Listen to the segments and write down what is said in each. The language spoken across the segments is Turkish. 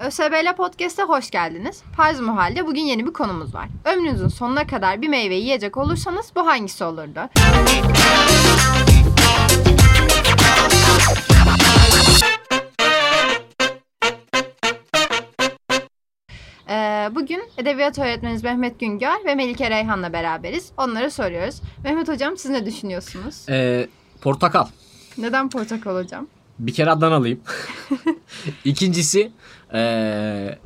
ÖSBL Podcast'a hoş geldiniz. Farz Muhal'de bugün yeni bir konumuz var. Ömrünüzün sonuna kadar bir meyve yiyecek olursanız bu hangisi olurdu? Ee, bugün edebiyat öğretmenimiz Mehmet Güngör ve Melike Reyhan'la beraberiz. Onlara soruyoruz. Mehmet Hocam siz ne düşünüyorsunuz? Ee, portakal. Neden portakal hocam? Bir kere addan alayım. İkincisi ee,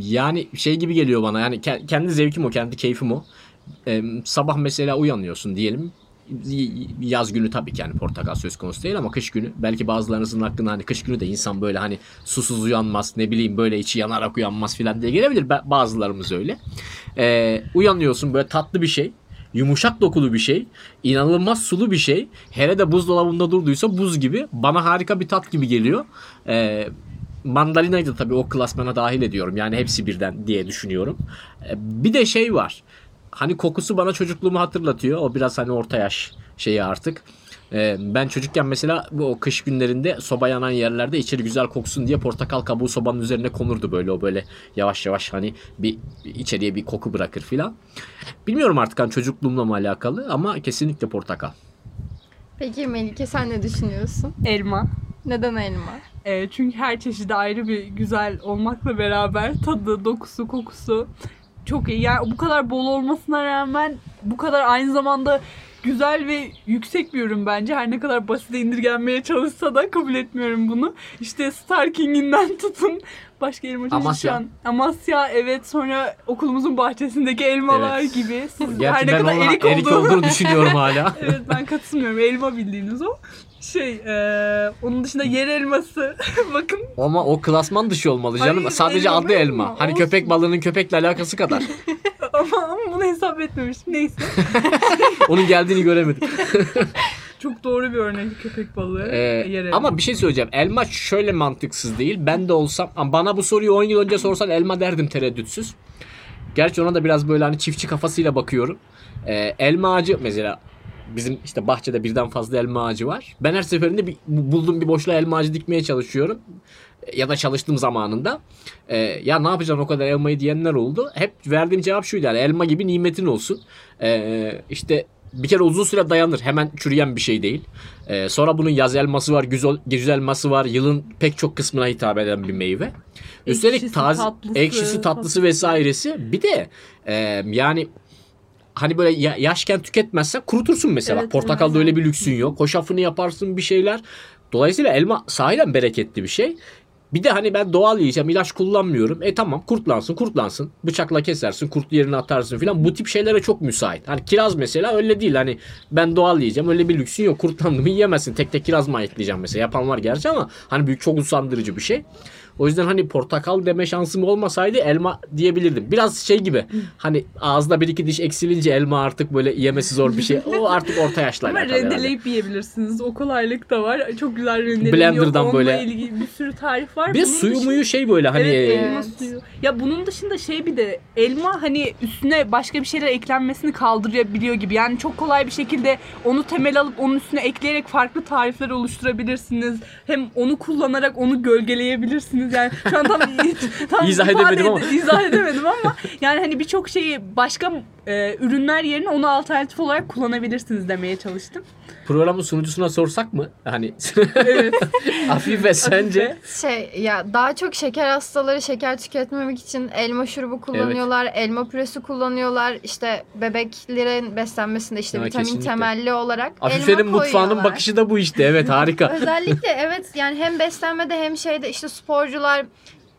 yani şey gibi geliyor bana yani ke- kendi zevkim o kendi keyfim o. Ee, sabah mesela uyanıyorsun diyelim. Yaz günü tabii ki yani portakal söz konusu değil ama kış günü belki bazılarınızın aklına hani kış günü de insan böyle hani susuz uyanmaz ne bileyim böyle içi yanarak uyanmaz filan diye gelebilir. Ba- Bazılarımız öyle. Ee, uyanıyorsun böyle tatlı bir şey. Yumuşak dokulu bir şey. inanılmaz sulu bir şey. Hele de buzdolabında durduysa buz gibi. Bana harika bir tat gibi geliyor. Ee, mandalinayı da tabii o klasmana dahil ediyorum. Yani hepsi birden diye düşünüyorum. Ee, bir de şey var. Hani kokusu bana çocukluğumu hatırlatıyor. O biraz hani orta yaş şeyi artık. Ee, ben çocukken mesela bu o kış günlerinde soba yanan yerlerde içeri güzel koksun diye portakal kabuğu sobanın üzerine konurdu böyle o böyle yavaş yavaş hani bir içeriye bir koku bırakır filan. Bilmiyorum artık hani çocukluğumla mı alakalı ama kesinlikle portakal. Peki Melike sen ne düşünüyorsun? Elma. Neden elma? Ee, çünkü her çeşidi ayrı bir güzel olmakla beraber tadı, dokusu, kokusu çok iyi. Yani bu kadar bol olmasına rağmen bu kadar aynı zamanda güzel ve yüksek bir ürün bence. Her ne kadar basite indirgenmeye çalışsa da kabul etmiyorum bunu. İşte Star King'inden tutun. Başka elma Amasya. an. Amasya evet sonra okulumuzun bahçesindeki elmalar Evet. gibi. Siz Gerçi her ne kadar erik, erik, olduğunu olduğunu düşünüyorum hala. evet ben katılmıyorum. Elma bildiğiniz o. Şey, eee, onun dışında yer elması. Bakın Ama o klasman dışı olmalı canım. Hayır, Sadece elma adı elma. Hani Olsun. köpek balığının köpekle alakası kadar. Ama, ama bunu hesap etmemiştim. Neyse. Onun geldiğini göremedim. Çok doğru bir örnek köpek balığı. Ee, yer elma. ama bir şey söyleyeceğim. Elma şöyle mantıksız değil. Ben de olsam ama bana bu soruyu 10 yıl önce sorsan elma derdim tereddütsüz. Gerçi ona da biraz böyle hani çiftçi kafasıyla bakıyorum. Ee, elma ağacı mesela bizim işte bahçede birden fazla elma ağacı var. Ben her seferinde bir, bulduğum bir boşluğa elma ağacı dikmeye çalışıyorum. Ya da çalıştığım zamanında. Ee, ya ne yapacaksın o kadar elmayı diyenler oldu. Hep verdiğim cevap şuydu yani elma gibi nimetin olsun. Ee, işte bir kere uzun süre dayanır. Hemen çürüyen bir şey değil. Ee, sonra bunun yaz elması var, güzel, güzel elması var. Yılın pek çok kısmına hitap eden bir meyve. Üstelik Ekşisi, taze tatlısı, ekşisi, tatlısı vesairesi. Bir de e, yani hani böyle ya- yaşken tüketmezsen kurutursun mesela. Evet, Portakalda evet. öyle bir lüksün yok. Hoşafını yaparsın bir şeyler. Dolayısıyla elma sahiden bereketli bir şey. Bir de hani ben doğal yiyeceğim ilaç kullanmıyorum. E tamam kurtlansın kurtlansın. Bıçakla kesersin kurt yerine atarsın filan. Bu tip şeylere çok müsait. Hani kiraz mesela öyle değil. Hani ben doğal yiyeceğim öyle bir lüksün yok. Kurtlandı mı yiyemezsin. Tek tek kiraz mı ayıklayacağım mesela. Yapan var gerçi ama hani büyük çok usandırıcı bir şey. O yüzden hani portakal deme şansım olmasaydı elma diyebilirdim. Biraz şey gibi hani ağızda bir iki diş eksilince elma artık böyle yemesi zor bir şey. O artık orta yaşla Ama alakalı herhalde. rendeleyip yiyebilirsiniz. O kolaylık da var. Çok güzel rendeleniyor. Blender'dan Onunla böyle- ilgili bir sürü tarif var. Bir Bunun suyu dışında- muyu şey böyle hani evet, e, elma suyu. Ya bunun dışında şey bir de elma hani üstüne başka bir şeyler eklenmesini kaldırabiliyor gibi. Yani çok kolay bir şekilde onu temel alıp onun üstüne ekleyerek farklı tarifler oluşturabilirsiniz. Hem onu kullanarak onu gölgeleyebilirsiniz. Yani şu an tam, tam İzah edemedim ama. izah edemedim ama yani hani birçok şeyi başka e, ürünler yerine onu alternatif olarak kullanabilirsiniz demeye çalıştım. programın sunucusuna sorsak mı? Hani Evet. Afife sence? Şey ya daha çok şeker hastaları şeker tüketmemek için elma şurubu kullanıyorlar, elma püresi kullanıyorlar. İşte bebeklerin beslenmesinde işte Ya, vitamin kesinlikle. temelli olarak Afife'nin elma mutfağının bakışı da bu işte. Evet harika. Özellikle evet yani hem beslenmede hem şeyde işte sporcular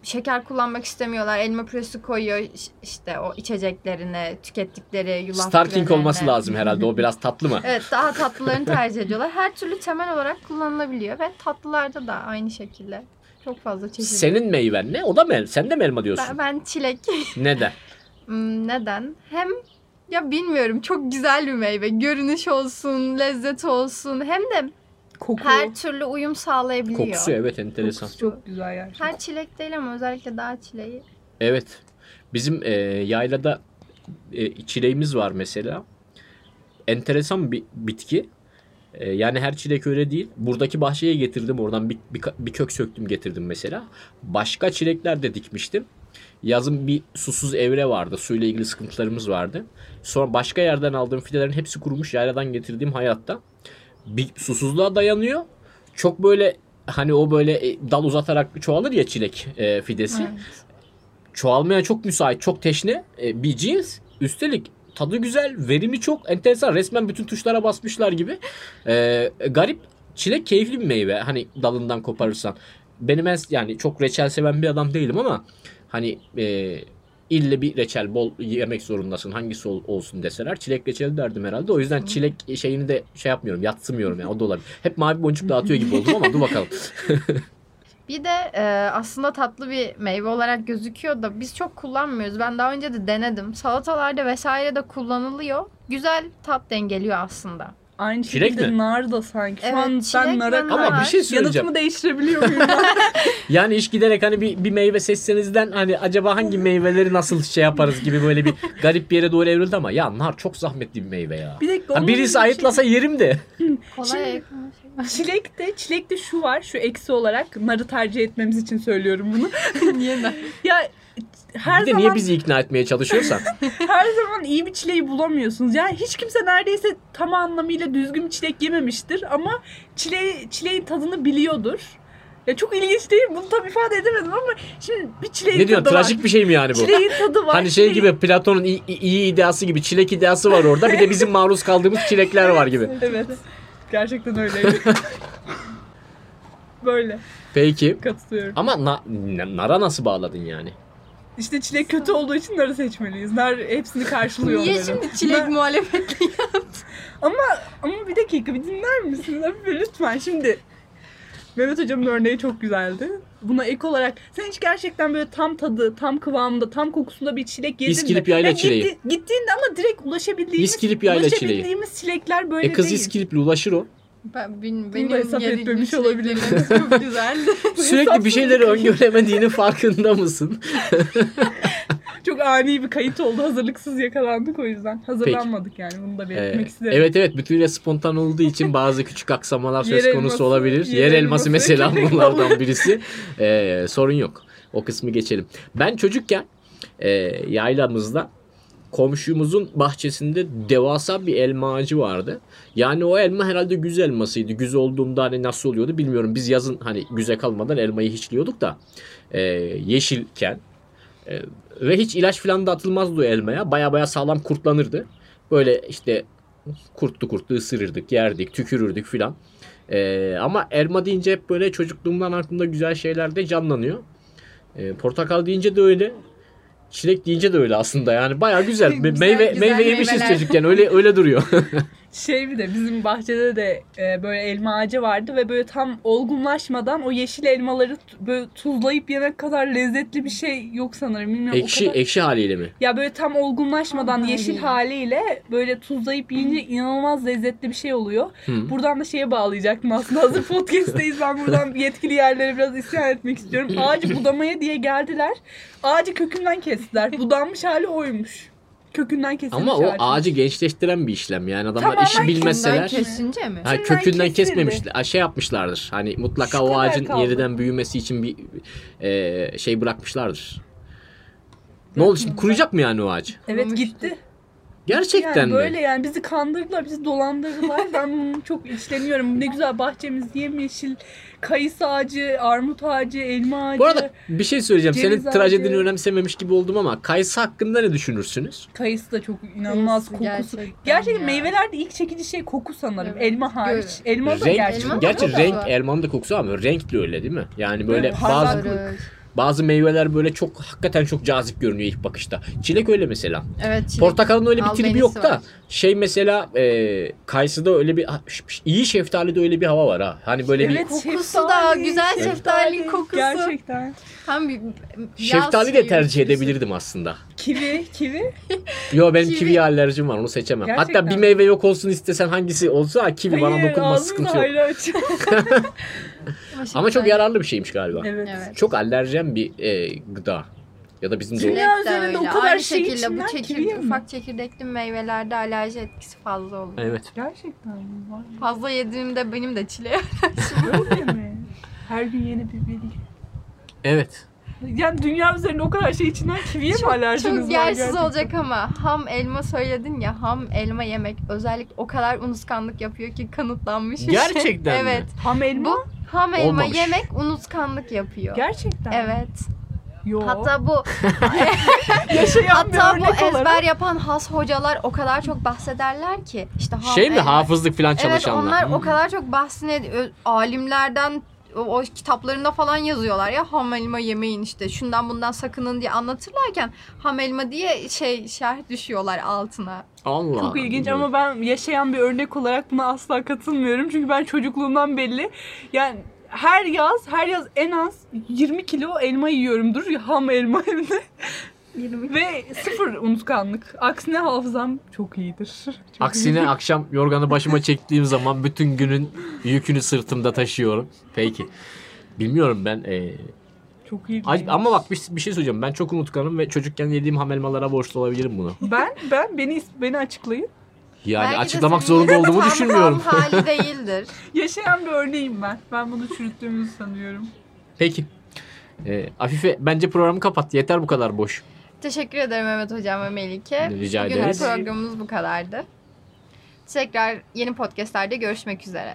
şeker kullanmak istemiyorlar. Elma püresi koyuyor iş- işte o içeceklerine, tükettikleri yulaf Starking kürelerine. olması lazım herhalde. O biraz tatlı mı? Evet daha tatlılarını tercih ediyorlar. Her türlü temel olarak kullanılabiliyor ve tatlılarda da aynı şekilde. Çok fazla çeşit. Senin meyven ne? O da mı? Sen de mi elma diyorsun? Ben, ben çilek. Neden? Hmm, Neden? Hem ya bilmiyorum çok güzel bir meyve. Görünüş olsun, lezzet olsun. Hem de Koku. her türlü uyum sağlayabiliyor. Kokusu evet enteresan. Kokusu çok güzel gerçekten. Her çilek değil ama özellikle dağ çileği. Evet. Bizim e, yaylada e, çileğimiz var mesela. Enteresan bir bitki. E, yani her çilek öyle değil. Buradaki bahçeye getirdim oradan bir, bir, bir kök söktüm getirdim mesela. Başka çilekler de dikmiştim. Yazın bir susuz evre vardı. Suyla ilgili sıkıntılarımız vardı. Sonra başka yerden aldığım fidelerin hepsi kurumuş. Yayladan getirdiğim hayatta. Bir susuzluğa dayanıyor. Çok böyle hani o böyle e, dal uzatarak çoğalır ya çilek e, fidesi. Evet. Çoğalmaya çok müsait, çok teşne e, bir cins. Üstelik tadı güzel, verimi çok enteresan. Resmen bütün tuşlara basmışlar gibi. E, garip. Çilek keyifli bir meyve. Hani dalından koparırsan. Benim en, yani çok reçel seven bir adam değilim ama hani e, ille bir reçel bol yemek zorundasın. Hangisi ol- olsun deseler çilek reçeli derdim herhalde. O yüzden çilek şeyini de şey yapmıyorum, yatsımıyorum yani o da olabilir. Hep mavi boncuk dağıtıyor gibi oldum ama dur bakalım. Bir de e, aslında tatlı bir meyve olarak gözüküyor da biz çok kullanmıyoruz. Ben daha önce de denedim. Salatalarda vesaire de kullanılıyor. Güzel tat dengeliyor aslında. Aynı Çilek şekilde mi? nar da sanki. Şu Evet, an çilek ben ve nara nar. Ama bir şey söyleyeceğim. Yanıtımı değiştirebiliyor muyum? ben? Yani iş giderek hani bir, bir meyve seçsenizden hani acaba hangi meyveleri nasıl şey yaparız gibi böyle bir garip bir yere doğru evrildi ama ya nar çok zahmetli bir meyve ya. bir dakika. Ha, birisi bir ayıtlasa yerim de. Kolay ayıklama şey. Çilekte, çilekte şu var, şu eksi olarak narı tercih etmemiz için söylüyorum bunu. Niye de? ya her bir de zaman niye bizi ikna etmeye çalışıyorsan. her zaman iyi bir çileği bulamıyorsunuz. Yani hiç kimse neredeyse tam anlamıyla düzgün bir çilek yememiştir ama çileği, çileğin tadını biliyordur. Ya çok ilginç değil? Bunu tam ifade edemedim ama şimdi bir çileğin ne diyorsun tadı trajik var. bir şey mi yani bu? Çileğin tadı var. Hani şey gibi Platon'un iyi, iyi ideası gibi çilek ideası var orada. Bir de bizim maruz kaldığımız çilekler var gibi. Evet. Gerçekten öyleydi. Böyle Peki. katılıyorum. Ama na- nara nasıl bağladın yani? İşte çilek kötü olduğu için narı seçmeliyiz. Nar hepsini karşılıyor Niye onların. şimdi çilek Ben- muhalefeti? Ama bir dakika bir dinler misiniz? Hafife lütfen şimdi. Mehmet hocamın örneği çok güzeldi. Buna ek olarak sen hiç gerçekten böyle tam tadı, tam kıvamında, tam kokusunda bir çilek yedin İskilip mi? yayla Ya çileği. gitti- gittiğinde ama direkt ulaşabildiğimiz, İskilip yayla çileği. ulaşabildiğimiz çilekler böyle E kız değil. iskilipli ulaşır o. Ben, benim, benim da hesap etmemiş olabilirim. çok güzeldi. Sürekli bir şeyleri öngöremediğinin farkında mısın? Çok ani bir kayıt oldu. Hazırlıksız yakalandık o yüzden. Hazırlanmadık yani bunu da Ee, belirtmek isterim. evet evet bütünüyle spontan olduğu için bazı küçük aksamalar söz konusu elması, olabilir. yer Yer elması elması, mesela bunlardan birisi. Ee, sorun yok. O kısmı geçelim. Ben çocukken e, yaylamızda komşumuzun bahçesinde devasa bir elma ağacı vardı. Yani o elma herhalde güz elmasıydı. Güz olduğunda hani nasıl oluyordu bilmiyorum. Biz yazın hani güze kalmadan elmayı hiçliyorduk da e, yeşilken e, ve hiç ilaç falan da atılmazdı o elmaya. Baya baya sağlam kurtlanırdı. Böyle işte kurtlu kurtlu ısırırdık, yerdik, tükürürdük filan. E, ama elma deyince hep böyle çocukluğumdan aklımda güzel şeyler de canlanıyor. E, portakal deyince de öyle. Çilek deyince de öyle aslında yani baya güzel. Güzel, meyve güzel meyve yemişiz meyveler. çocukken öyle öyle duruyor. Şey bir de bizim bahçede de e, böyle elma ağacı vardı ve böyle tam olgunlaşmadan o yeşil elmaları t- böyle tuzlayıp yemek kadar lezzetli bir şey yok sanırım. Bilmiyorum, o ekşi kadar- ekşi haliyle mi? Ya böyle tam olgunlaşmadan Tam yeşil haliyle. haliyle böyle tuzlayıp yiyince inanılmaz lezzetli bir şey oluyor. Hı. Buradan da şeye bağlayacaktım aslında. Hazır podcast'teyiz ben buradan yetkili yerlere biraz isyan etmek istiyorum. Ağacı budamaya diye geldiler. Ağacı kökünden kestiler. Budanmış hali oymuş. Kökünden kesilmiş Ama o ağacın. ağacı gençleştiren bir işlem yani adamlar Tamamen işi bilmezseler. Kökünden kesince mi? Ha, Kökünden kökünden kesildi. kesmemişler. Şey yapmışlardır. Hani mutlaka Şu o kadar ağacın kaldı. yeniden büyümesi için bir e, şey bırakmışlardır. Ne oldu şimdi kuruyacak mı yani o ağaç? Evet gitti. Gerçekten yani mi? böyle yani bizi kandırdılar, bizi dolandırdılar. ben bunu çok içleniyorum. Ne güzel bahçemiz yemyeşil. Kayısı ağacı, armut ağacı, elma ağacı. Bu arada bir şey söyleyeceğim. Senin trajedini ağacı. önemsememiş gibi oldum ama kayısı hakkında ne düşünürsünüz? Kayısı da çok inanılmaz kokusu. Gerçekten, Gerçekten meyvelerde ilk çekici şey koku sanırım. Evet. Elma hariç. Gö- Elma da renk, gerçekten. Elma gerçi da renk elmanın da kokusu ama renk de öyle değil mi? Yani böyle Evet, bazı. Bazı meyveler böyle çok hakikaten çok cazip görünüyor ilk bakışta. Çilek öyle mesela. Evet çilek. Portakalın öyle bir tribi yok da var. şey mesela e, kayısıda öyle bir ş- iyi şeftalide öyle bir hava var ha. Hani böyle Evet, Kokusu şeftali, da güzel şeftalinin kokusu. Gerçekten. Tam bir bir şeftali de tercih edebilirdim aslında. Kivi, kivi. Yo benim Kivi. kiviye alerjim var onu seçemem. Gerçekten Hatta bir meyve yok olsun istesen hangisi olsa kivi bana Hayır, dokunmaz ağzınızı sıkıntı yok. Ama çok yararlı bir şeymiş galiba. evet. Evet. Çok alerjen bir e, gıda. Ya da bizim. Çilek de üzerinde o öyle. kadar Aynı şey şekilde bu çekir, ufak çekirdekli meyvelerde alerji etkisi fazla oluyor. Evet. Gerçekten mi? Var? Fazla yediğimde benim de çile. Öyle mi? Her gün yeni bir bilgi. Evet. Yani dünya üzerinde o kadar şey içinden kiviye mi alerjiniz Çok var yersiz gerçekten? olacak ama ham elma söyledin ya ham elma yemek özellikle o kadar unutkanlık yapıyor ki kanıtlanmış bir şey. Gerçekten mi? Evet. Ham elma? Bu ham elma Olmamış. yemek unutkanlık yapıyor. Gerçekten. Evet. Yo. Hatta bu yaşayan bir hatta bu ezber olarak. yapan has hocalar o kadar çok bahsederler ki işte ham Şey mi elma- hafızlık falan Evet çalışanlar. onlar o Hmm. kadar çok bahsediyor. Alimlerden o, o kitaplarında falan yazıyorlar ya ham elma yemeyin işte şundan bundan sakının diye anlatırlarken ham elma diye şey şerh düşüyorlar altına. Allah. Çok ilginç ama ben yaşayan bir örnek olarak buna asla katılmıyorum. Çünkü ben çocukluğumdan belli. Yani her yaz, her yaz en az 20 kilo elma yiyorumdur. Ham elma hem de. Ve sıfır unutkanlık. Aksine hafızam çok iyidir. Çok Aksine iyi. akşam yorganı başıma çektiğim zaman bütün günün yükünü sırtımda taşıyorum. Peki. Bilmiyorum ben. e, Çok iyi. ac- ama bak bir, bir şey söyleyeceğim. Ben çok unutkanım ve çocukken yediğim hamelmalara borçlu olabilirim bunu. Ben ben beni beni açıklayın. Yani Belki açıklamak zorunda olduğumu tam düşünmüyorum. ham hali değildir. Yaşayan bir örneğim ben. Ben bunu çürüttüğümüzü sanıyorum. Peki. E, Afife bence programı kapat. Yeter bu kadar boş. Teşekkür ederim Mehmet Hocam ve Melike. Rica Bugün ederiz. programımız bu kadardı. Tekrar yeni podcastlerde görüşmek üzere.